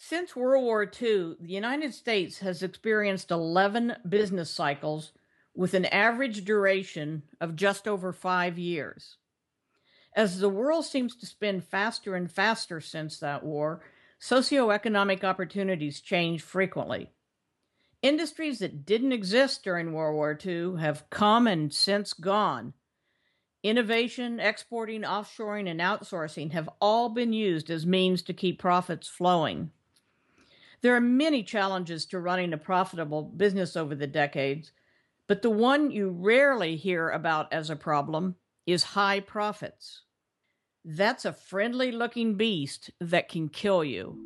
Since World War II, the United States has experienced 11 business cycles with an average duration of just over five years. As the world seems to spin faster and faster since that war, socioeconomic opportunities change frequently. Industries that didn't exist during World War II have come and since gone. Innovation, exporting, offshoring, and outsourcing have all been used as means to keep profits flowing. There are many challenges to running a profitable business over the decades, but the one you rarely hear about as a problem is high profits. That's a friendly looking beast that can kill you.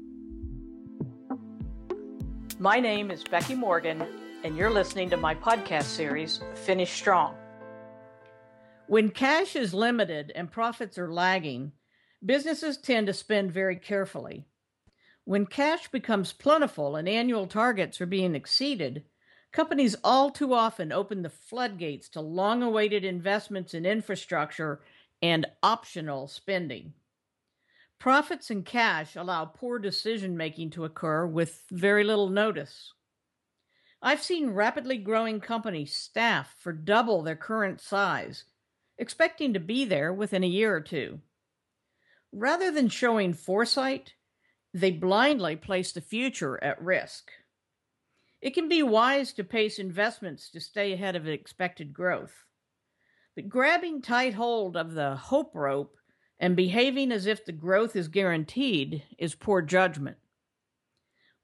My name is Becky Morgan, and you're listening to my podcast series, Finish Strong. When cash is limited and profits are lagging, businesses tend to spend very carefully. When cash becomes plentiful and annual targets are being exceeded, companies all too often open the floodgates to long awaited investments in infrastructure and optional spending. Profits and cash allow poor decision making to occur with very little notice. I've seen rapidly growing companies staff for double their current size, expecting to be there within a year or two. Rather than showing foresight, they blindly place the future at risk. It can be wise to pace investments to stay ahead of expected growth. But grabbing tight hold of the hope rope and behaving as if the growth is guaranteed is poor judgment.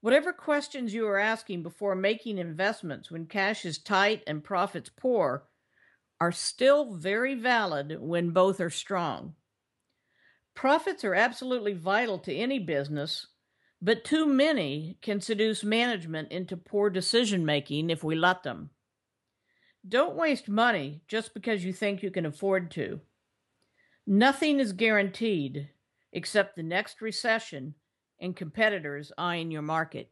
Whatever questions you are asking before making investments when cash is tight and profits poor are still very valid when both are strong. Profits are absolutely vital to any business, but too many can seduce management into poor decision making if we let them. Don't waste money just because you think you can afford to. Nothing is guaranteed except the next recession and competitors eyeing your market.